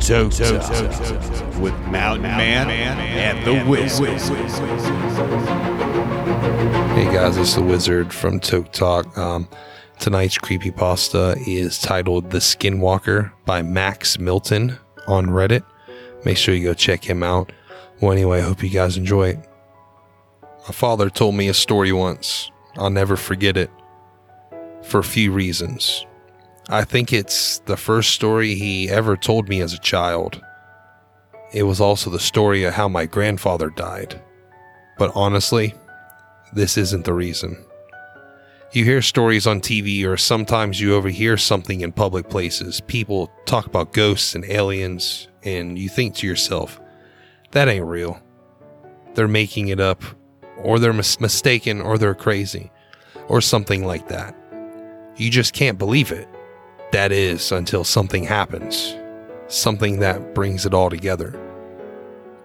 Toke Talk with Mountain Man and the Wizard. Hey guys, it's the Wizard from Toke Talk. Um, tonight's creepypasta is titled The Skinwalker by Max Milton on Reddit. Make sure you go check him out. Well, anyway, I hope you guys enjoy it. My father told me a story once. I'll never forget it for a few reasons. I think it's the first story he ever told me as a child. It was also the story of how my grandfather died. But honestly, this isn't the reason. You hear stories on TV, or sometimes you overhear something in public places. People talk about ghosts and aliens, and you think to yourself, that ain't real. They're making it up, or they're mis- mistaken, or they're crazy, or something like that. You just can't believe it. That is, until something happens. Something that brings it all together.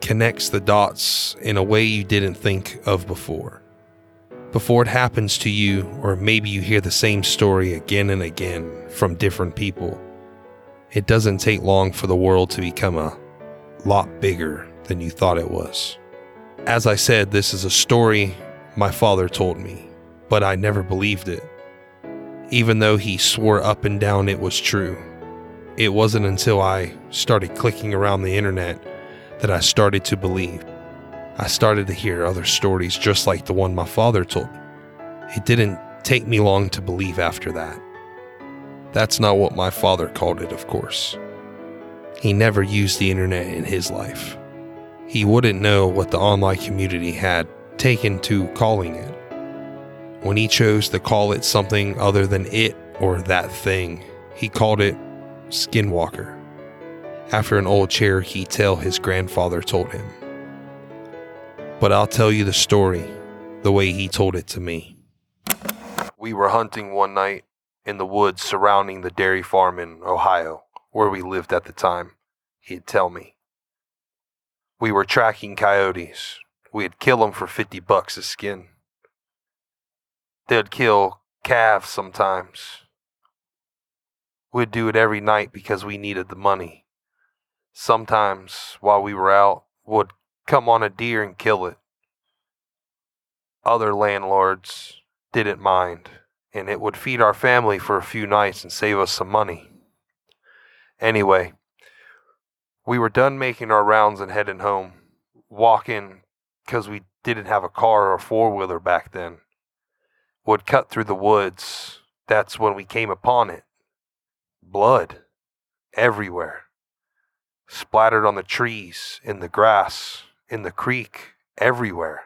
Connects the dots in a way you didn't think of before. Before it happens to you, or maybe you hear the same story again and again from different people, it doesn't take long for the world to become a lot bigger than you thought it was. As I said, this is a story my father told me, but I never believed it even though he swore up and down it was true. It wasn't until I started clicking around the internet that I started to believe. I started to hear other stories just like the one my father told. It didn't take me long to believe after that. That's not what my father called it, of course. He never used the internet in his life. He wouldn't know what the online community had taken to calling it when he chose to call it something other than it or that thing. He called it Skinwalker, after an old Cherokee tale his grandfather told him. But I'll tell you the story the way he told it to me. We were hunting one night in the woods surrounding the dairy farm in Ohio, where we lived at the time, he'd tell me. We were tracking coyotes. We'd kill them for 50 bucks a skin. They'd kill calves sometimes. We'd do it every night because we needed the money. Sometimes, while we were out, would come on a deer and kill it. Other landlords didn't mind, and it would feed our family for a few nights and save us some money. Anyway, we were done making our rounds and heading home, walking because we didn't have a car or a four wheeler back then would cut through the woods, that's when we came upon it. Blood everywhere, splattered on the trees, in the grass, in the creek, everywhere.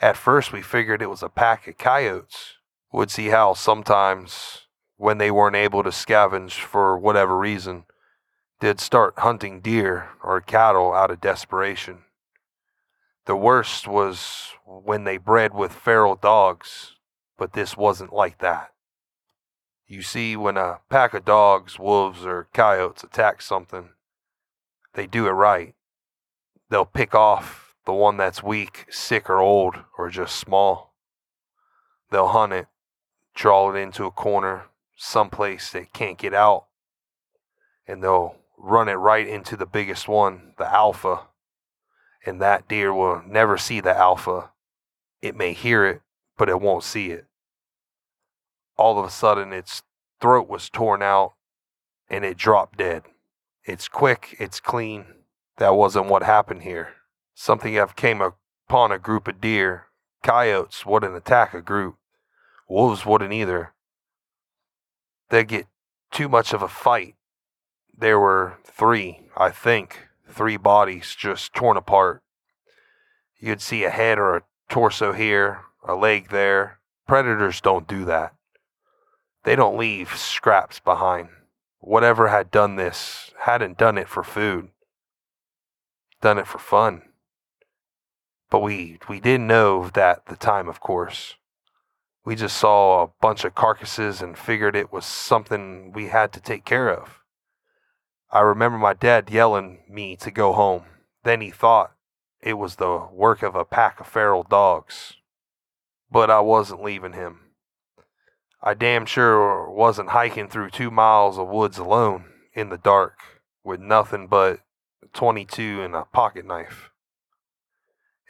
At first, we figured it was a pack of coyotes. Would see how sometimes, when they weren't able to scavenge for whatever reason, did start hunting deer or cattle out of desperation. The worst was when they bred with feral dogs but this wasn't like that. You see, when a pack of dogs, wolves, or coyotes attack something, they do it right. They'll pick off the one that's weak, sick, or old, or just small. They'll hunt it, draw it into a corner, someplace they can't get out, and they'll run it right into the biggest one, the alpha. And that deer will never see the alpha. It may hear it, but it won't see it. All of a sudden, its throat was torn out and it dropped dead. It's quick, it's clean. That wasn't what happened here. Something I've came upon a group of deer. Coyotes wouldn't attack a group. Wolves wouldn't either. They'd get too much of a fight. There were three, I think, three bodies just torn apart. You'd see a head or a torso here, a leg there. Predators don't do that. They don't leave scraps behind. Whatever had done this hadn't done it for food, done it for fun. But we, we didn't know that at the time, of course. We just saw a bunch of carcasses and figured it was something we had to take care of. I remember my dad yelling me to go home. Then he thought it was the work of a pack of feral dogs but I wasn't leaving him. I damn sure wasn't hiking through two miles of woods alone in the dark with nothing but 22 and a pocket knife.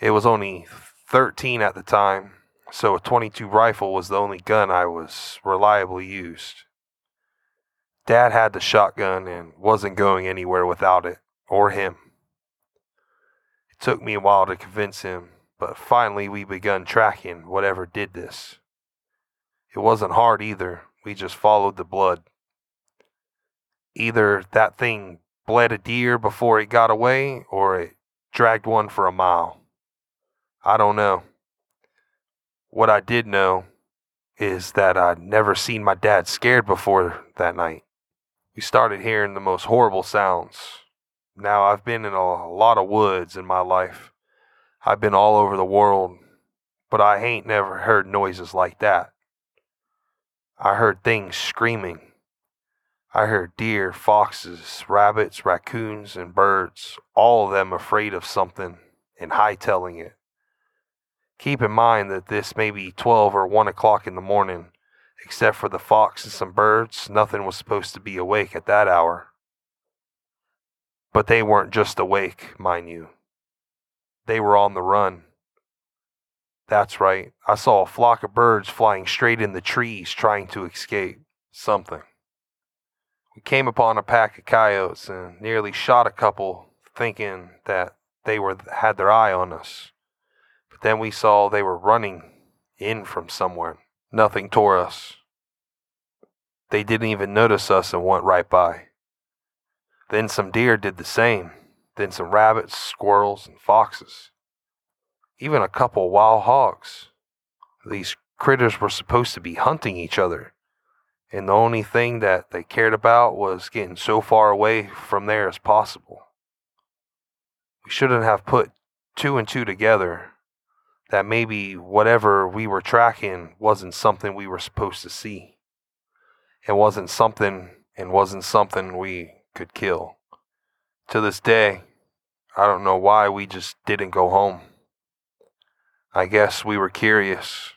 It was only 13 at the time, so a 22 rifle was the only gun I was reliably used. Dad had the shotgun and wasn't going anywhere without it, or him. It took me a while to convince him, but finally we begun tracking whatever did this. It wasn't hard either, we just followed the blood. Either that thing bled a deer before it got away, or it dragged one for a mile. I don't know. What I did know is that I'd never seen my dad scared before that night. We started hearing the most horrible sounds. Now, I've been in a lot of woods in my life. I've been all over the world, but I ain't never heard noises like that. I heard things screaming, I heard deer, foxes, rabbits, raccoons, and birds, all of them afraid of something and hightailing it. Keep in mind that this may be 12 or 1 o'clock in the morning. Except for the fox and some birds, nothing was supposed to be awake at that hour. But they weren't just awake, mind you. They were on the run. That's right, I saw a flock of birds flying straight in the trees trying to escape something. We came upon a pack of coyotes and nearly shot a couple, thinking that they were had their eye on us. But then we saw they were running in from somewhere. Nothing tore us. They didn't even notice us and went right by. Then some deer did the same. Then some rabbits, squirrels, and foxes. Even a couple wild hogs. These critters were supposed to be hunting each other and the only thing that they cared about was getting so far away from there as possible. We shouldn't have put two and two together that maybe whatever we were tracking wasn't something we were supposed to see. It wasn't something and wasn't something we could kill. To this day, I don't know why we just didn't go home. I guess we were curious.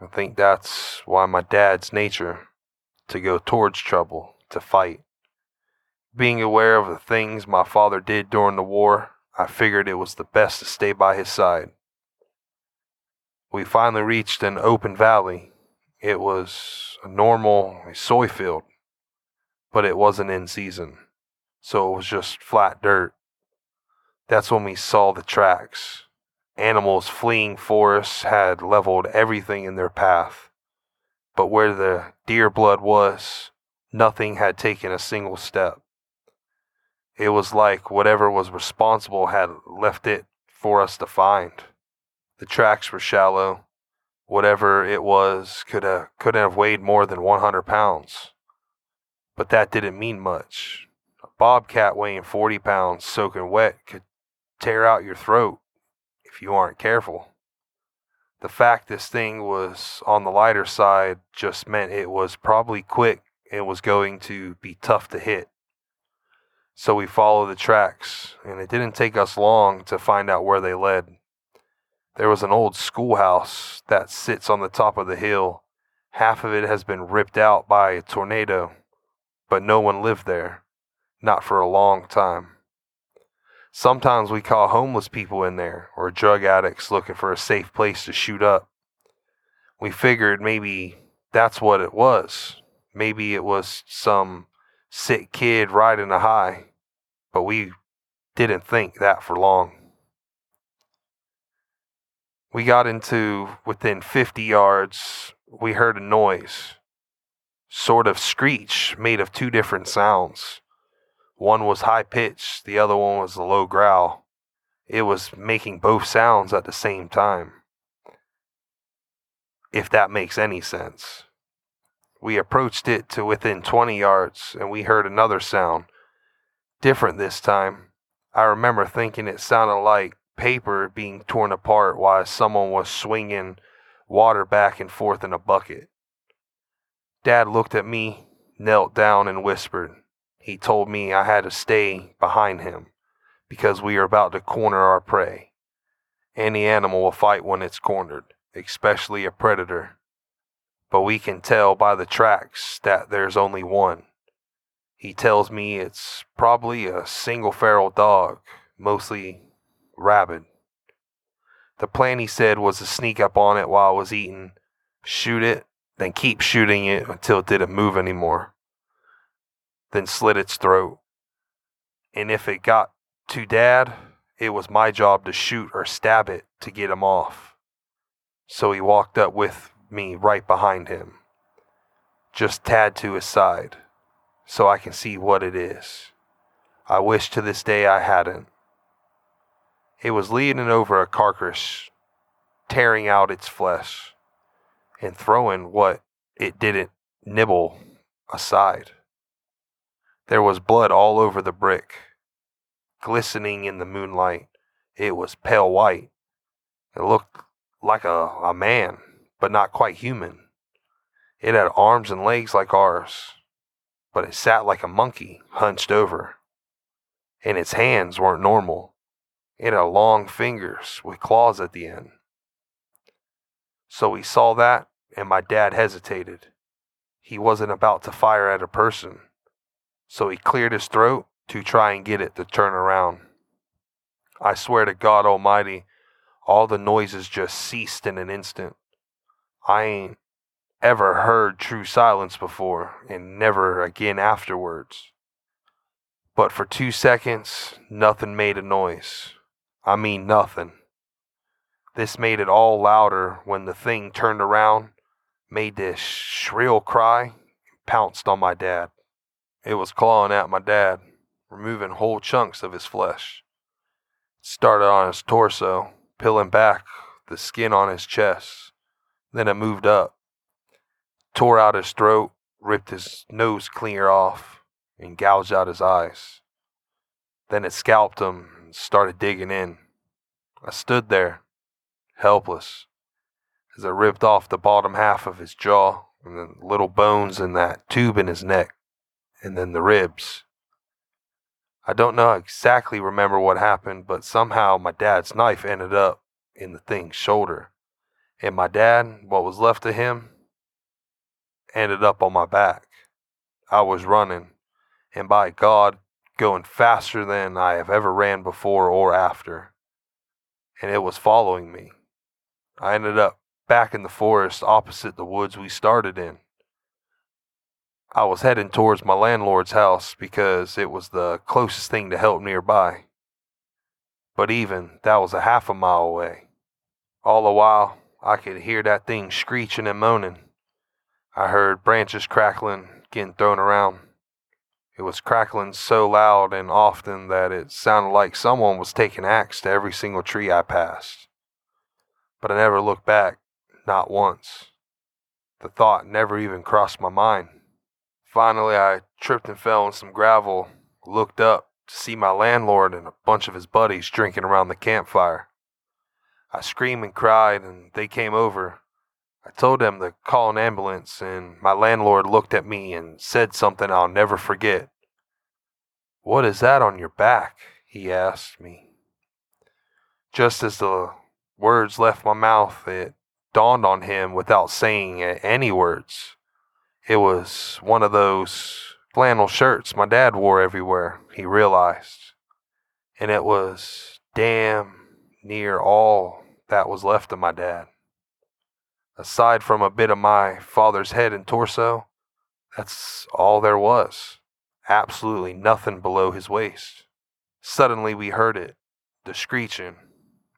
I think that's why my dad's nature to go towards trouble, to fight. Being aware of the things my father did during the war, I figured it was the best to stay by his side. We finally reached an open valley. It was a normal soy field, but it wasn't in season, so it was just flat dirt. That's when we saw the tracks. Animals fleeing forests had leveled everything in their path but where the deer blood was, nothing had taken a single step. It was like whatever was responsible had left it for us to find. The tracks were shallow. Whatever it was could have, couldn't have weighed more than 100 pounds. But that didn't mean much. A bobcat weighing 40 pounds soaking wet could tear out your throat if you aren't careful the fact this thing was on the lighter side just meant it was probably quick and was going to be tough to hit. So we followed the tracks, and it didn't take us long to find out where they led. There was an old schoolhouse that sits on the top of the hill. Half of it has been ripped out by a tornado, but no one lived there, not for a long time. Sometimes we call homeless people in there or drug addicts looking for a safe place to shoot up. We figured maybe that's what it was. Maybe it was some sick kid riding a high, but we didn't think that for long. We got into within 50 yards, we heard a noise, sort of screech made of two different sounds. One was high pitched, the other one was a low growl. It was making both sounds at the same time. If that makes any sense. We approached it to within 20 yards and we heard another sound. Different this time. I remember thinking it sounded like paper being torn apart while someone was swinging water back and forth in a bucket. Dad looked at me, knelt down, and whispered, he told me I had to stay behind him because we are about to corner our prey. Any animal will fight when it's cornered, especially a predator. But we can tell by the tracks that there's only one. He tells me it's probably a single feral dog, mostly rabid. The plan, he said, was to sneak up on it while it was eating, shoot it, then keep shooting it until it didn't move anymore, then slit its throat. And if it got to Dad, it was my job to shoot or stab it to get him off. So he walked up with me right behind him, just tad to his side, so I can see what it is. I wish to this day I hadn't. It was leaning over a carcass, tearing out its flesh and throwing what it didn't nibble aside. There was blood all over the brick, glistening in the moonlight. It was pale white. It looked like a, a man, but not quite human. It had arms and legs like ours, but it sat like a monkey, hunched over. And its hands weren't normal. It had long fingers with claws at the end. So we saw that, and my dad hesitated. He wasn't about to fire at a person, so he cleared his throat to try and get it to turn around. I swear to God Almighty, all the noises just ceased in an instant. I ain't ever heard true silence before, and never again afterwards. But for two seconds, nothing made a noise. I mean, nothing. This made it all louder when the thing turned around, made this shrill cry, and pounced on my dad. It was clawing at my dad, removing whole chunks of his flesh. It started on his torso, peeling back the skin on his chest. Then it moved up, tore out his throat, ripped his nose clear off, and gouged out his eyes. Then it scalped him and started digging in. I stood there, helpless, as I ripped off the bottom half of his jaw and the little bones in that tube in his neck, and then the ribs. I don't know exactly remember what happened, but somehow my dad's knife ended up in the thing's shoulder. And my dad, what was left of him, ended up on my back. I was running, and by God, going faster than I have ever ran before or after. And it was following me. I ended up back in the forest opposite the woods we started in. I was heading towards my landlord's house because it was the closest thing to help nearby. But even that was a half a mile away. All the while, I could hear that thing screeching and moaning. I heard branches crackling, getting thrown around. It was crackling so loud and often that it sounded like someone was taking axe to every single tree I passed. But I never looked back, not once. The thought never even crossed my mind. Finally, I tripped and fell on some gravel, looked up to see my landlord and a bunch of his buddies drinking around the campfire. I screamed and cried, and they came over. I told them to call an ambulance, and my landlord looked at me and said something I'll never forget. What is that on your back? he asked me. Just as the words left my mouth, it dawned on him without saying any words. It was one of those flannel shirts my dad wore everywhere, he realized. And it was damn near all that was left of my dad. Aside from a bit of my father's head and torso, that's all there was. Absolutely nothing below his waist. Suddenly we heard it, the screeching.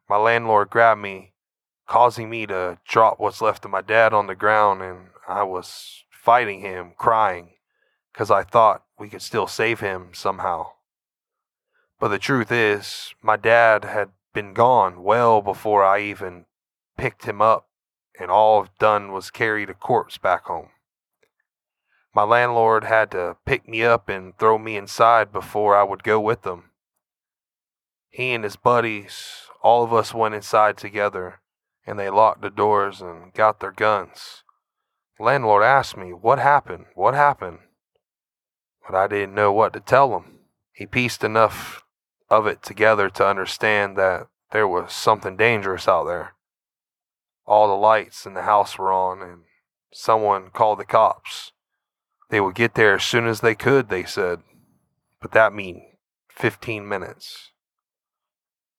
My landlord grabbed me, causing me to drop what's left of my dad on the ground, and I was fighting him, crying, because I thought we could still save him somehow. But the truth is, my dad had been gone well before I even picked him up and all I've done was carry the corpse back home. My landlord had to pick me up and throw me inside before I would go with them. He and his buddies, all of us went inside together, and they locked the doors and got their guns. Landlord asked me, What happened? What happened? But I didn't know what to tell him. He pieced enough of it together to understand that there was something dangerous out there all the lights in the house were on, and someone called the cops. They would get there as soon as they could, they said. But that mean 15 minutes.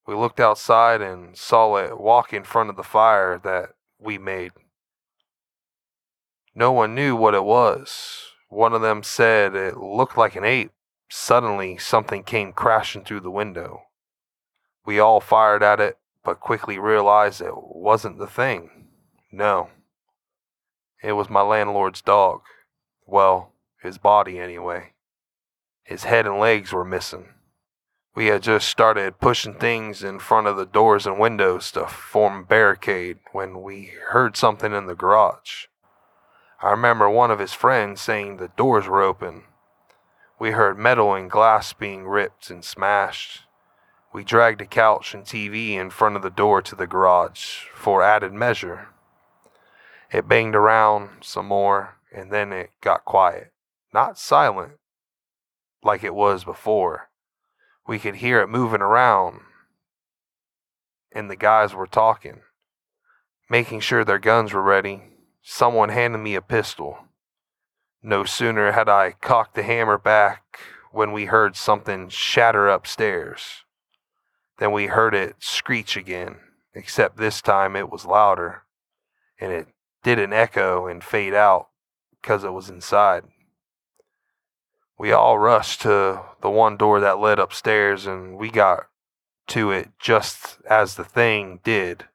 We looked outside and saw it walk in front of the fire that we made. No one knew what it was. One of them said it looked like an ape. Suddenly, something came crashing through the window. We all fired at it, but quickly realized it wasn't the thing. No. It was my landlord's dog. Well, his body anyway. His head and legs were missing. We had just started pushing things in front of the doors and windows to form a barricade when we heard something in the garage. I remember one of his friends saying the doors were open. We heard metal and glass being ripped and smashed. We dragged a couch and TV in front of the door to the garage for added measure. It banged around some more, and then it got quiet. Not silent, like it was before. We could hear it moving around, and the guys were talking, making sure their guns were ready. Someone handed me a pistol. No sooner had I cocked the hammer back when we heard something shatter upstairs. Then we heard it screech again, except this time it was louder, and it didn't echo and fade out because it was inside. We all rushed to the one door that led upstairs, and we got to it just as the thing did.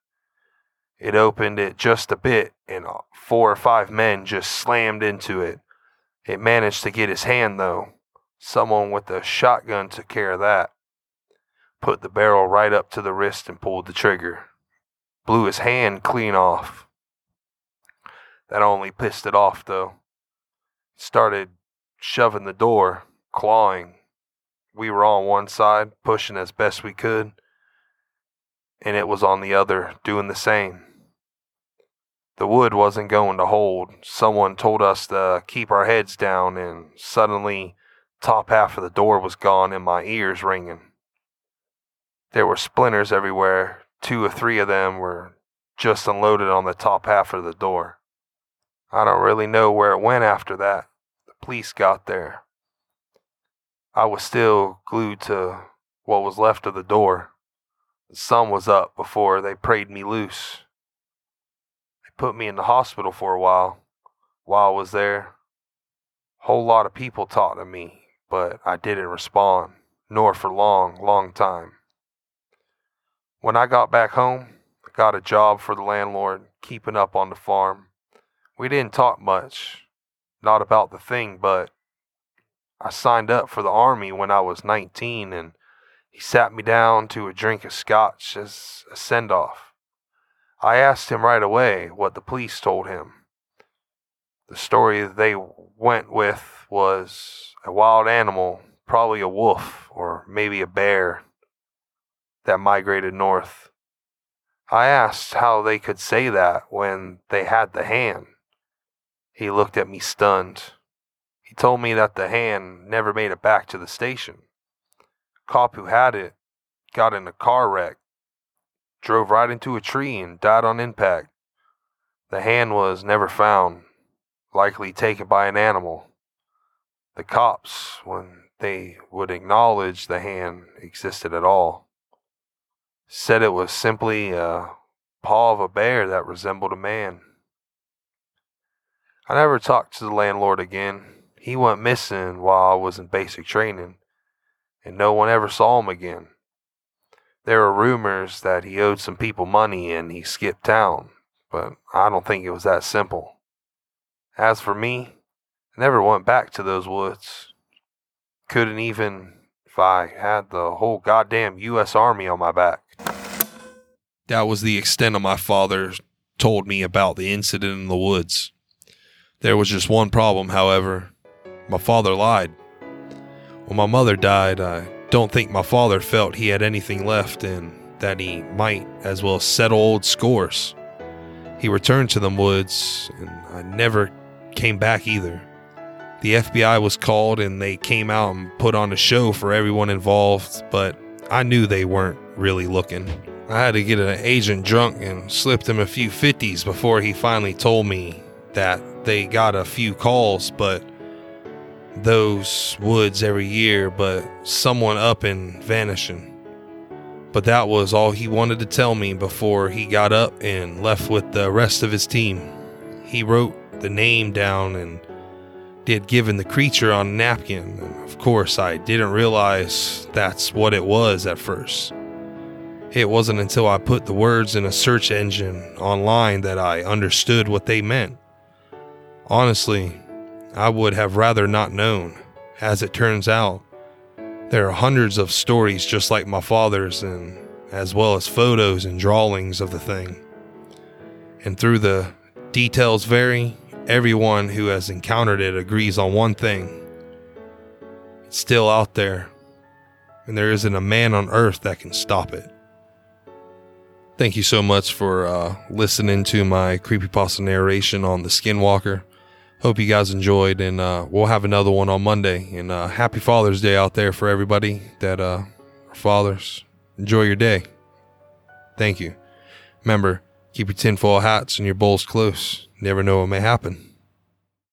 It opened it just a bit, and uh, four or five men just slammed into it. It managed to get his hand, though. Someone with a shotgun took care of that. Put the barrel right up to the wrist and pulled the trigger. Blew his hand clean off. That only pissed it off, though. Started shoving the door, clawing. We were on one side, pushing as best we could, and it was on the other, doing the same. The wood wasn't going to hold. Someone told us to keep our heads down, and suddenly, top half of the door was gone and my ears ringing. There were splinters everywhere. Two or three of them were just unloaded on the top half of the door. I don't really know where it went after that. The police got there. I was still glued to what was left of the door. The sun was up before they prayed me loose. Put me in the hospital for a while. While I was there, whole lot of people talked to me, but I didn't respond, nor for long, long time. When I got back home, I got a job for the landlord, keeping up on the farm. We didn't talk much, not about the thing, but I signed up for the army when I was 19 and he sat me down to a drink of scotch as a send off. I asked him right away what the police told him. The story they went with was a wild animal, probably a wolf or maybe a bear, that migrated north. I asked how they could say that when they had the hand. He looked at me stunned. He told me that the hand never made it back to the station. Cop who had it got in a car wreck, drove right into a tree, and died on impact. The hand was never found, likely taken by an animal. The cops, when they would acknowledge the hand existed at all, said it was simply a paw of a bear that resembled a man. I never talked to the landlord again. He went missing while I was in basic training, and no one ever saw him again. There were rumors that he owed some people money and he skipped town, but I don't think it was that simple. As for me, I never went back to those woods. Couldn't even if I had the whole goddamn U.S. Army on my back. That was the extent of my father told me about the incident in the woods. There was just one problem, however. My father lied. When my mother died, I don't think my father felt he had anything left and that he might as well settle old scores. He returned to them woods, and I never came back either. The FBI was called and they came out and put on a show for everyone involved, but I knew they weren't really looking. I had to get an agent drunk and slipped him a few 50s before he finally told me that they got a few calls, but those woods every year, but someone up and vanishing. But that was all he wanted to tell me before he got up and left with the rest of his team. He wrote the name down and did given the creature on a napkin. And of course, I didn't realize that's what it was at first. It wasn't until I put the words in a search engine online that I understood what they meant. Honestly, I would have rather not known. As it turns out, there are hundreds of stories just like my father's, and as well as photos and drawings of the thing. And through the details vary, everyone who has encountered it agrees on one thing it's still out there, and there isn't a man on earth that can stop it. Thank you so much for uh, listening to my creepypasta narration on the Skinwalker. Hope you guys enjoyed, and uh, we'll have another one on Monday. And uh, happy Father's Day out there for everybody that uh, are fathers. Enjoy your day. Thank you. Remember, keep your tinfoil hats and your bowls close. Never know what may happen.